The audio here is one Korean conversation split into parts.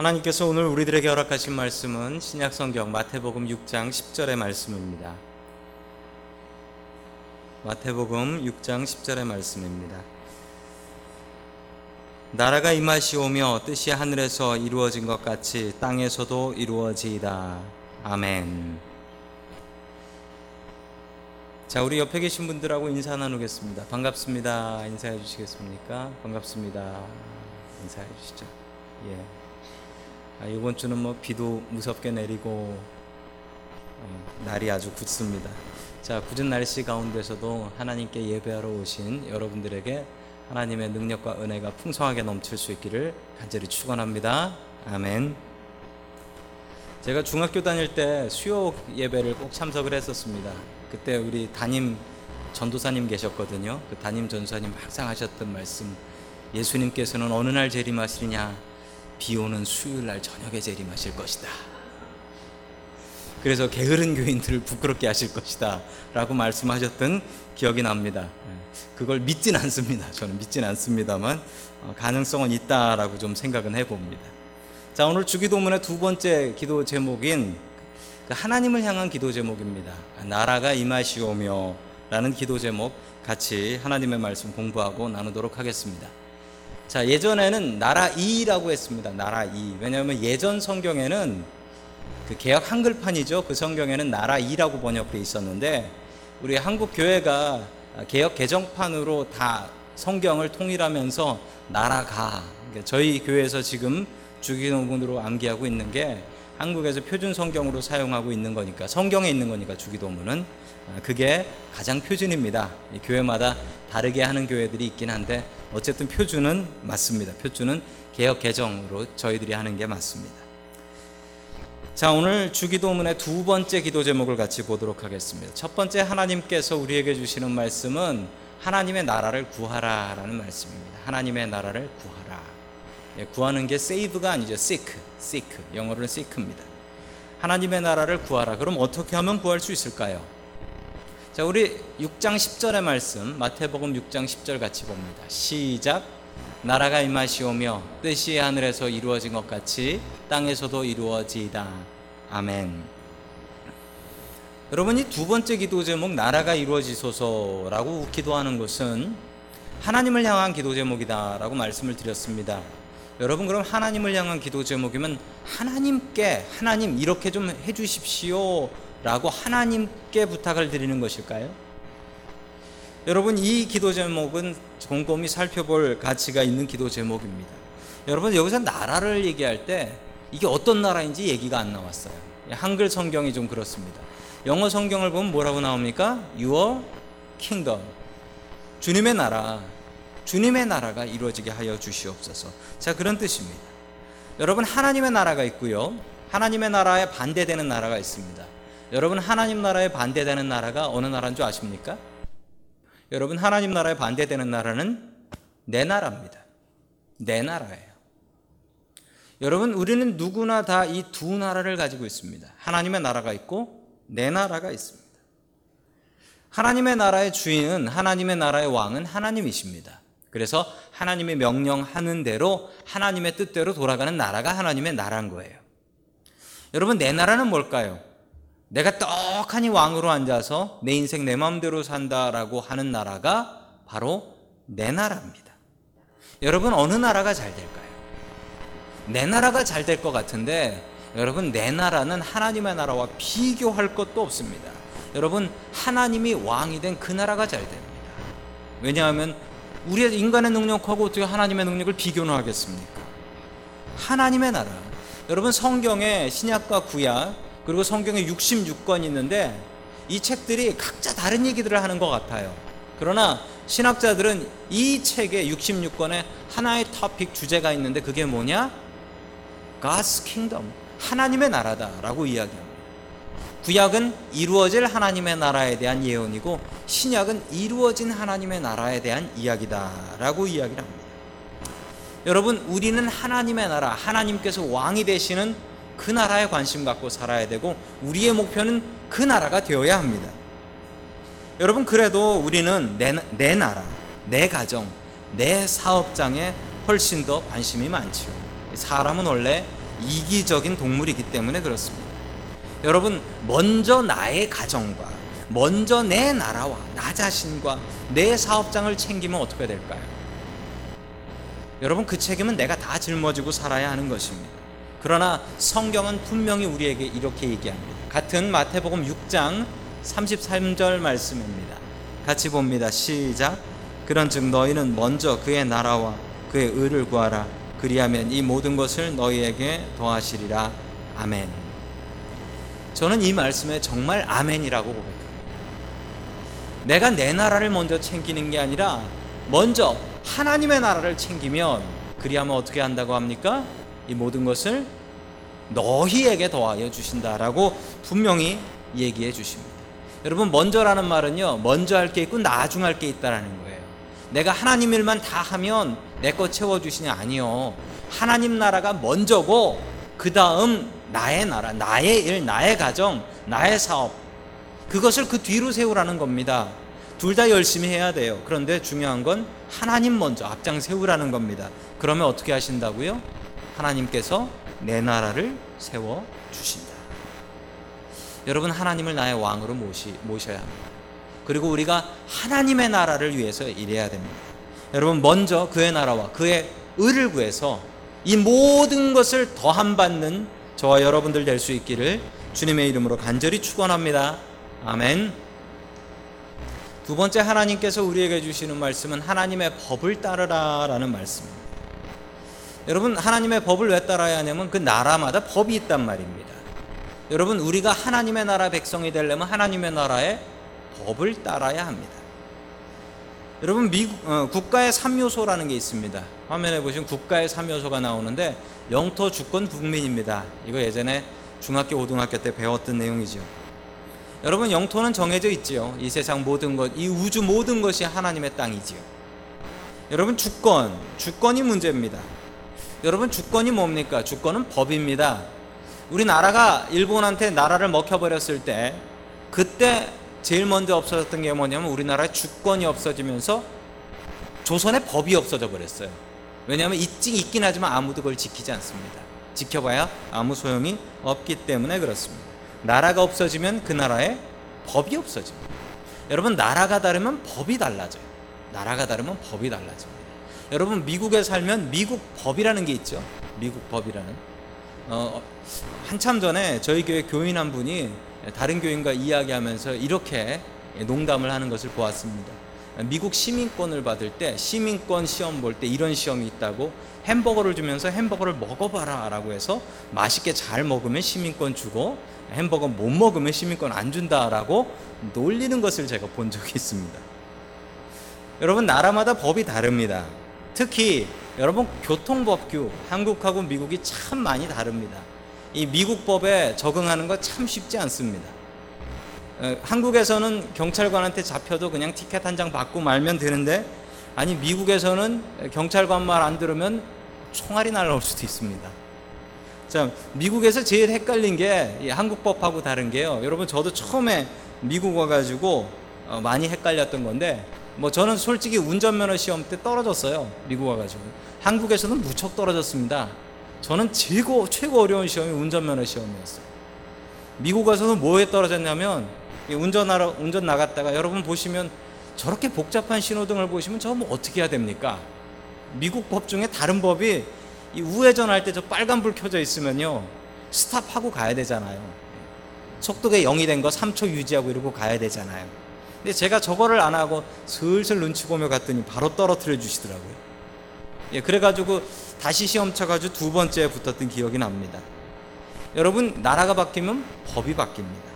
하나님께서 오늘 우리들에게 허락하신 말씀은 신약 성경 마태복음 6장 10절의 말씀입니다. 마태복음 6장 10절의 말씀입니다. 나라가 임하시오며 뜻이 하늘에서 이루어진 것 같이 땅에서도 이루어지이다. 아멘. 자, 우리 옆에 계신 분들하고 인사 나누겠습니다. 반갑습니다. 인사해 주시겠습니까? 반갑습니다. 인사해 주시죠. 예. 아, 이번 주는 뭐 비도 무섭게 내리고 어, 날이 아주 굳습니다. 자, 굳은 날씨 가운데서도 하나님께 예배하러 오신 여러분들에게 하나님의 능력과 은혜가 풍성하게 넘칠 수 있기를 간절히 축원합니다. 아멘. 제가 중학교 다닐 때 수요 예배를 꼭 참석을 했었습니다. 그때 우리 담임 전도사님 계셨거든요. 그 담임 전도사님 항상 하셨던 말씀. 예수님께서는 어느 날 재림하시느냐? 비 오는 수요일 날 저녁에 재림하실 것이다. 그래서 게으른 교인들을 부끄럽게 하실 것이다. 라고 말씀하셨던 기억이 납니다. 그걸 믿진 않습니다. 저는 믿진 않습니다만, 어, 가능성은 있다라고 좀 생각은 해봅니다. 자, 오늘 주기도문의 두 번째 기도 제목인 그 하나님을 향한 기도 제목입니다. 나라가 임하시오며 라는 기도 제목 같이 하나님의 말씀 공부하고 나누도록 하겠습니다. 자, 예전에는 나라 2라고 했습니다. 나라 2. 왜냐하면 예전 성경에는 그 개혁 한글판이죠. 그 성경에는 나라 2라고 번역돼 있었는데 우리 한국 교회가 개혁 개정판으로 다 성경을 통일하면서 나라가 그러니까 저희 교회에서 지금 주기도문으로 암기하고 있는 게 한국에서 표준 성경으로 사용하고 있는 거니까 성경에 있는 거니까 주기도문은 아, 그게 가장 표준입니다. 교회마다 다르게 하는 교회들이 있긴 한데 어쨌든 표준은 맞습니다. 표준은 개혁 개정으로 저희들이 하는 게 맞습니다. 자, 오늘 주기도문의 두 번째 기도 제목을 같이 보도록 하겠습니다. 첫 번째 하나님께서 우리에게 주시는 말씀은 하나님의 나라를 구하라라는 말씀입니다. 하나님의 나라를 구하라. 예, 구하는 게 save가 아니죠. seek. 영어로는 seek입니다. 하나님의 나라를 구하라. 그럼 어떻게 하면 구할 수 있을까요? 자, 우리 6장 10절의 말씀, 마태복음 6장 10절 같이 봅니다. 시작. 나라가 임하시오며 뜻이 하늘에서 이루어진 것 같이 땅에서도 이루어지이다. 아멘. 여러분 이 두 번째 기도 제목 나라가 이루어지소서라고 기도하는 것은 하나님을 향한 기도 제목이다라고 말씀을 드렸습니다. 여러분 그럼 하나님을 향한 기도 제목이면 하나님께 하나님 이렇게 좀 해주십시오 라고 하나님께 부탁을 드리는 것일까요? 여러분 이 기도 제목은 곰곰이 살펴볼 가치가 있는 기도 제목입니다. 여러분 여기서 나라를 얘기할 때 이게 어떤 나라인지 얘기가 안 나왔어요. 한글 성경이 좀 그렇습니다. 영어 성경을 보면 뭐라고 나옵니까? Your kingdom. 주님의 나라. 주님의 나라가 이루어지게 하여 주시옵소서. 자, 그런 뜻입니다. 여러분, 하나님의 나라가 있고요. 하나님의 나라에 반대되는 나라가 있습니다. 여러분, 하나님 나라에 반대되는 나라가 어느 나라인 줄 아십니까? 여러분, 하나님 나라에 반대되는 나라는 내 나라입니다. 내 나라예요. 여러분, 우리는 누구나 다 이 두 나라를 가지고 있습니다. 하나님의 나라가 있고 내 나라가 있습니다. 하나님의 나라의 주인은 하나님의 나라의 왕은 하나님이십니다. 그래서 하나님의 명령하는 대로 하나님의 뜻대로 돌아가는 나라가 하나님의 나라인 거예요. 여러분, 내 나라는 뭘까요? 내가 떡하니 왕으로 앉아서 내 인생 내 마음대로 산다라고 하는 나라가 바로 내 나라입니다. 여러분, 어느 나라가 잘 될까요? 내 나라가 잘 될 것 같은데, 여러분, 내 나라는 하나님의 나라와 비교할 것도 없습니다. 여러분, 하나님이 왕이 된 그 나라가 잘 됩니다. 왜냐하면 우리의 인간의 능력하고 어떻게 하나님의 능력을 비교는 하겠습니까? 하나님의 나라. 여러분 성경에 신약과 구약 그리고 성경에 66권 있는데 이 책들이 각자 다른 얘기들을 하는 것 같아요. 그러나 신학자들은 이 책에 66권에 하나의 토픽 주제가 있는데 그게 뭐냐? God's kingdom. 하나님의 나라다라고 이야기합니다. 구약은 이루어질 하나님의 나라에 대한 예언이고 신약은 이루어진 하나님의 나라에 대한 이야기다라고 이야기를 합니다. 여러분, 우리는 하나님의 나라, 하나님께서 왕이 되시는 그 나라에 관심 갖고 살아야 되고 우리의 목표는 그 나라가 되어야 합니다. 여러분, 그래도 우리는 내, 내 나라, 내 가정, 내 사업장에 훨씬 더 관심이 많죠. 사람은 원래 이기적인 동물이기 때문에 그렇습니다. 여러분, 먼저 나의 가정과 먼저 내 나라와 나 자신과 내 사업장을 챙기면 어떻게 될까요? 여러분, 그 책임은 내가 다 짊어지고 살아야 하는 것입니다. 그러나 성경은 분명히 우리에게 이렇게 얘기합니다. 같은 마태복음 6장 33절 말씀입니다. 같이 봅니다. 시작. 그런즉 너희는 먼저 그의 나라와 그의 의를 구하라. 그리하면 이 모든 것을 너희에게 더하시리라. 아멘. 저는 이 말씀에 정말 아멘이라고 고백합니다. 내가 내 나라를 먼저 챙기는 게 아니라 먼저 하나님의 나라를 챙기면 그리하면 어떻게 한다고 합니까? 이 모든 것을 너희에게 더하여 주신다라고 분명히 얘기해 주십니다. 여러분 먼저라는 말은요. 먼저 할 게 있고 나중 할 게 있다라는 거예요. 내가 하나님 일만 다 하면 내 거 채워 주시냐 아니요. 하나님 나라가 먼저고 그다음 나의 나라, 나의 일, 나의 가정, 나의 사업 그것을 그 뒤로 세우라는 겁니다. 둘 다 열심히 해야 돼요. 그런데 중요한 건 하나님 먼저 앞장 세우라는 겁니다. 그러면 어떻게 하신다고요? 하나님께서 내 나라를 세워 주신다. 여러분 하나님을 나의 왕으로 모시, 모셔야 합니다. 그리고 우리가 하나님의 나라를 위해서 일해야 됩니다. 여러분 먼저 그의 나라와 그의 의를 구해서 이 모든 것을 더함 받는 저와 여러분들 될 수 있기를 주님의 이름으로 간절히 축원합니다. 아멘. 두 번째 하나님께서 우리에게 주시는 말씀은 하나님의 법을 따르라라는 말씀입니다. 여러분 하나님의 법을 왜 따라야 하냐면 그 나라마다 법이 있단 말입니다. 여러분 우리가 하나님의 나라 백성이 되려면 하나님의 나라의 법을 따라야 합니다. 여러분 미국 어, 국가의 3요소라는 게 있습니다. 화면에 보시면 국가의 3요소가 나오는데 영토 주권 국민입니다. 이거 예전에 중학교 고등학교 때 배웠던 내용이죠. 여러분 영토는 정해져 있지요. 이 세상 모든 것, 이 우주 모든 것이 하나님의 땅이지요. 여러분 주권, 주권이 문제입니다. 여러분 주권이 뭡니까? 주권은 법입니다. 우리 나라가 일본한테 나라를 먹혀버렸을 때 그때 제일 먼저 없어졌던 게 뭐냐면 우리나라의 주권이 없어지면서 조선의 법이 없어져 버렸어요. 왜냐하면 있긴 있긴 하지만 아무도 그걸 지키지 않습니다. 지켜봐야 아무 소용이 없기 때문에 그렇습니다. 나라가 없어지면 그 나라의 법이 없어집니다. 여러분 나라가 다르면 법이 달라져요. 나라가 다르면 법이 달라집니다. 여러분 미국에 살면 미국 법이라는 게 있죠. 미국 법이라는. 어, 한참 전에 저희 교회 교인 한 분이 다른 교인과 이야기하면서 이렇게 농담을 하는 것을 보았습니다. 미국 시민권을 받을 때 시민권 시험 볼 때 이런 시험이 있다고 햄버거를 주면서 햄버거를 먹어봐라 라고 해서 맛있게 잘 먹으면 시민권 주고 햄버거 못 먹으면 시민권 안 준다라고 놀리는 것을 제가 본 적이 있습니다. 여러분 나라마다 법이 다릅니다. 특히 여러분 교통법규 한국하고 미국이 참 많이 다릅니다. 이 미국 법에 적응하는 거 참 쉽지 않습니다. 어, 한국에서는 경찰관한테 잡혀도 그냥 티켓 한 장 받고 말면 되는데 아니 미국에서는 경찰관 말 안 들으면 총알이 날라올 수도 있습니다. 자, 미국에서 제일 헷갈린 게 한국 법하고 다른 게요. 여러분 저도 처음에 미국 와가지고 어, 많이 헷갈렸던 건데 뭐 저는 솔직히 운전면허 시험 때 떨어졌어요. 미국 와가지고 한국에서는 무척 떨어졌습니다. 저는 최고 최고 어려운 시험이 운전면허 시험이었어요. 미국 가서는 뭐에 떨어졌냐면 운전하러 운전 나갔다가 여러분 보시면 저렇게 복잡한 신호등을 보시면 저뭐 어떻게 해야 됩니까? 미국 법 중에 다른 법이 이 우회전할 때 저 빨간 불 켜져 있으면요 스탑하고 가야 되잖아요. 속도가 0이 된 거 3초 유지하고 이러고 가야 되잖아요. 근데 제가 저거를 안 하고 슬슬 눈치 보며 갔더니 바로 떨어뜨려 주시더라고요. 예, 그래가지고 다시 시험 쳐가지고 두 번째 붙었던 기억이 납니다. 여러분, 나라가 바뀌면 법이 바뀝니다.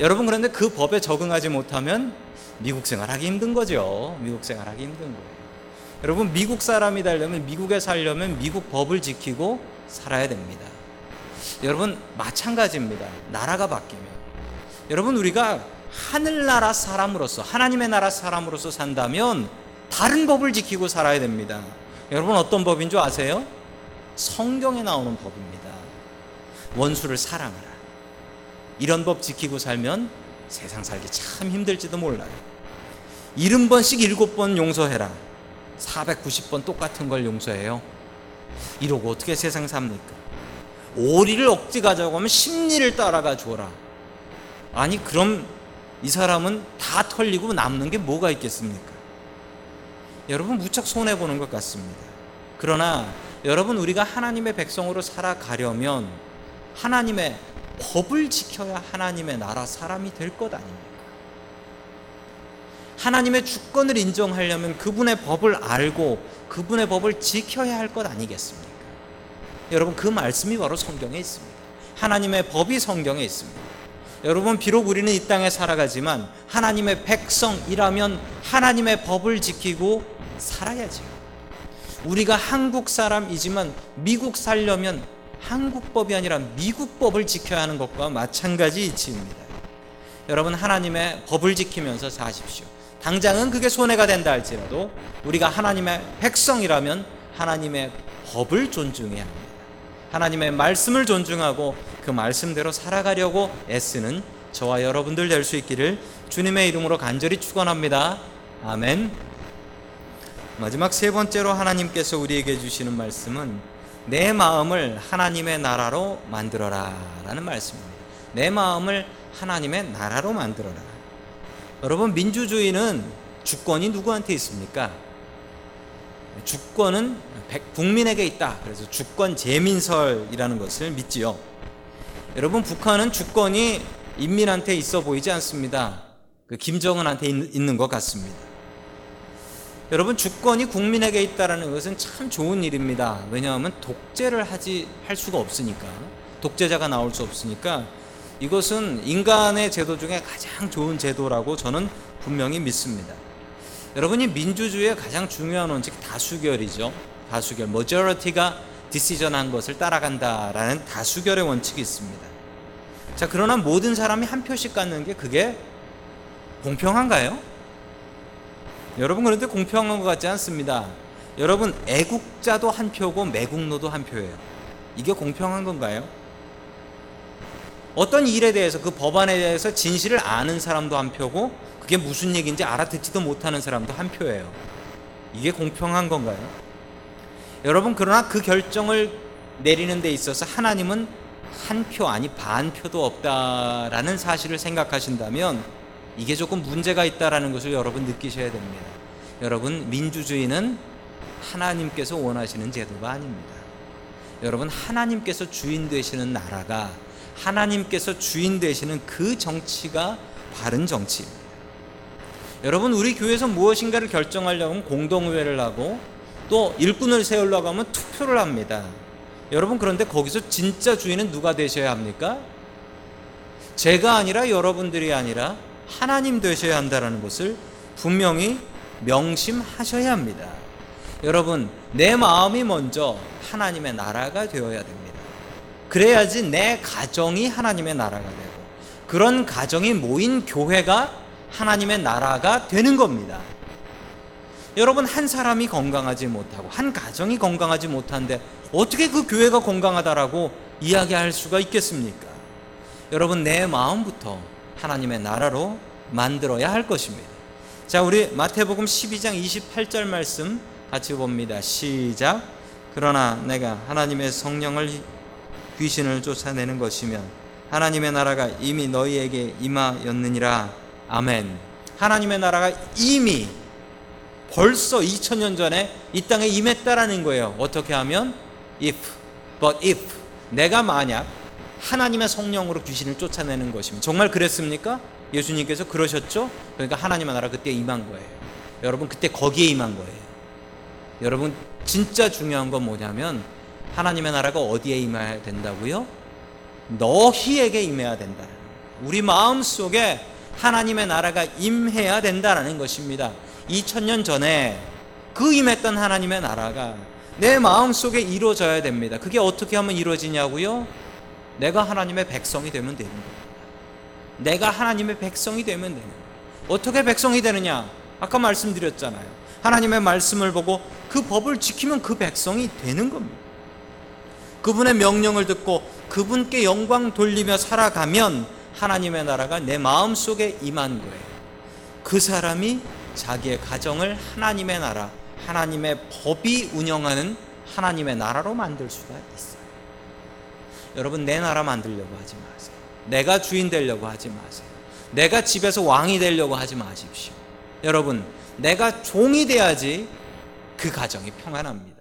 여러분, 그런데 그 법에 적응하지 못하면 미국 생활하기 힘든 거죠. 미국 생활하기 힘든 거예요. 여러분, 미국 사람이 되려면, 미국에 살려면 미국 법을 지키고 살아야 됩니다. 여러분, 마찬가지입니다. 나라가 바뀌면. 여러분, 우리가 하늘나라 사람으로서, 하나님의 나라 사람으로서 산다면 다른 법을 지키고 살아야 됩니다. 여러분 어떤 법인 줄 아세요? 성경에 나오는 법입니다. 원수를 사랑하라. 이런 법 지키고 살면 세상 살기 참 힘들지도 몰라요. 70번씩 7번 용서해라. 490번 똑같은 걸 용서해요. 이러고 어떻게 세상 삽니까? 오리를 억지 가자고 하면 심리를 따라가 줘라. 아니 그럼 이 사람은 다 털리고 남는 게 뭐가 있겠습니까? 여러분 무척 손해 보는 것 같습니다. 그러나 여러분 우리가 하나님의 백성으로 살아가려면 하나님의 법을 지켜야 하나님의 나라 사람이 될 것 아닙니까? 하나님의 주권을 인정하려면 그분의 법을 알고 그분의 법을 지켜야 할 것 아니겠습니까? 여러분 그 말씀이 바로 성경에 있습니다. 하나님의 법이 성경에 있습니다. 여러분 비록 우리는 이 땅에 살아가지만 하나님의 백성이라면 하나님의 법을 지키고 살아야지요. 우리가 한국 사람이지만 미국 살려면 한국 법이 아니라 미국 법을 지켜야 하는 것과 마찬가지 이치입니다. 여러분 하나님의 법을 지키면서 사십시오. 당장은 그게 손해가 된다 할지라도 우리가 하나님의 백성이라면 하나님의 법을 존중해야 합니다. 하나님의 말씀을 존중하고 그 말씀대로 살아가려고 애쓰는 저와 여러분들 될 수 있기를 주님의 이름으로 간절히 축원합니다. 아멘. 마지막 세 번째로 하나님께서 우리에게 주시는 말씀은 내 마음을 하나님의 나라로 만들어라라는 말씀입니다. 내 마음을 하나님의 나라로 만들어라. 여러분 민주주의는 주권이 누구한테 있습니까? 주권은 국민에게 있다. 그래서 주권 재민설이라는 것을 믿지요. 여러분 북한은 주권이 인민한테 있어 보이지 않습니다. 그 김정은한테 있는 것 같습니다. 여러분 주권이 국민에게 있다라는 것은 참 좋은 일입니다. 왜냐하면 독재를 하지 할 수가 없으니까 독재자가 나올 수 없으니까 이것은 인간의 제도 중에 가장 좋은 제도라고 저는 분명히 믿습니다. 여러분이 민주주의의 가장 중요한 원칙 다수결이죠. 다수결, majority가 디시전한 것을 따라간다라는 다수결의 원칙이 있습니다. 자, 그러나 모든 사람이 한 표씩 갖는 게 그게 공평한가요? 여러분 그런데 공평한 것 같지 않습니다. 여러분 애국자도 한 표고 매국노도 한 표예요. 이게 공평한 건가요? 어떤 일에 대해서 그 법안에 대해서 진실을 아는 사람도 한 표고 그게 무슨 얘기인지 알아듣지도 못하는 사람도 한 표예요. 이게 공평한 건가요? 여러분 그러나 그 결정을 내리는 데 있어서 하나님은 한 표 아니 반 표도 없다라는 사실을 생각하신다면 이게 조금 문제가 있다라는 것을 여러분 느끼셔야 됩니다. 여러분 민주주의는 하나님께서 원하시는 제도가 아닙니다. 여러분 하나님께서 주인 되시는 나라가 하나님께서 주인 되시는 그 정치가 바른 정치입니다. 여러분 우리 교회에서 무엇인가를 결정하려면 공동의회를 하고 또 일꾼을 세우려고 하면 투표를 합니다. 여러분 그런데 거기서 진짜 주인은 누가 되셔야 합니까? 제가 아니라 여러분들이 아니라 하나님 되셔야 한다는 것을 분명히 명심하셔야 합니다. 여러분 내 마음이 먼저 하나님의 나라가 되어야 됩니다. 그래야지 내 가정이 하나님의 나라가 되고 그런 가정이 모인 교회가 하나님의 나라가 되는 겁니다. 여러분 한 사람이 건강하지 못하고 한 가정이 건강하지 못한데 어떻게 그 교회가 건강하다라고 이야기할 수가 있겠습니까? 여러분 내 마음부터 하나님의 나라로 만들어야 할 것입니다. 자, 우리 마태복음 12장 28절 말씀 같이 봅니다. 시작. 그러나 내가 하나님의 성령을 귀신을 쫓아내는 것이면 하나님의 나라가 이미 너희에게 임하였느니라. 아멘. 하나님의 나라가 이미 벌써 2000년 전에 이 땅에 임했다라는 거예요. 어떻게 하면 if but if 내가 만약 하나님의 성령으로 귀신을 쫓아내는 것이면 정말 그랬습니까? 예수님께서 그러셨죠? 그러니까 하나님의 나라 그때 임한 거예요. 여러분 그때 거기에 임한 거예요. 여러분 진짜 중요한 건 뭐냐면 하나님의 나라가 어디에 임해야 된다고요? 너희에게 임해야 된다. 우리 마음 속에 하나님의 나라가 임해야 된다라는 것입니다. 2000년 전에 그 임했던 하나님의 나라가 내 마음 속에 이루어져야 됩니다. 그게 어떻게 하면 이루어지냐고요? 내가 하나님의 백성이 되면 되는 겁니다. 내가 하나님의 백성이 되면 되는 거예요. 어떻게 백성이 되느냐? 아까 말씀드렸잖아요. 하나님의 말씀을 보고 그 법을 지키면 그 백성이 되는 겁니다. 그분의 명령을 듣고 그분께 영광 돌리며 살아가면 하나님의 나라가 내 마음 속에 임한 거예요. 그 사람이 자기의 가정을 하나님의 나라, 하나님의 법이 운영하는 하나님의 나라로 만들 수가 있어요. 여러분 내 나라 만들려고 하지 마세요. 내가 주인 되려고 하지 마세요. 내가 집에서 왕이 되려고 하지 마십시오. 여러분 내가 종이 돼야지 그 가정이 평안합니다.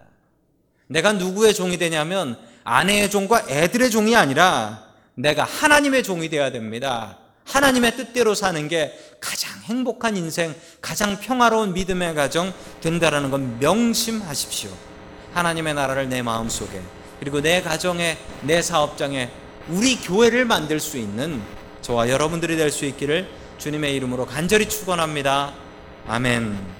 내가 누구의 종이 되냐면 아내의 종과 애들의 종이 아니라 내가 하나님의 종이 되어야 됩니다. 하나님의 뜻대로 사는 게 가장 행복한 인생, 가장 평화로운 믿음의 가정 된다라는 건 명심하십시오. 하나님의 나라를 내 마음 속에 그리고 내 가정에 내 사업장에 우리 교회를 만들 수 있는 저와 여러분들이 될 수 있기를 주님의 이름으로 간절히 축원합니다. 아멘.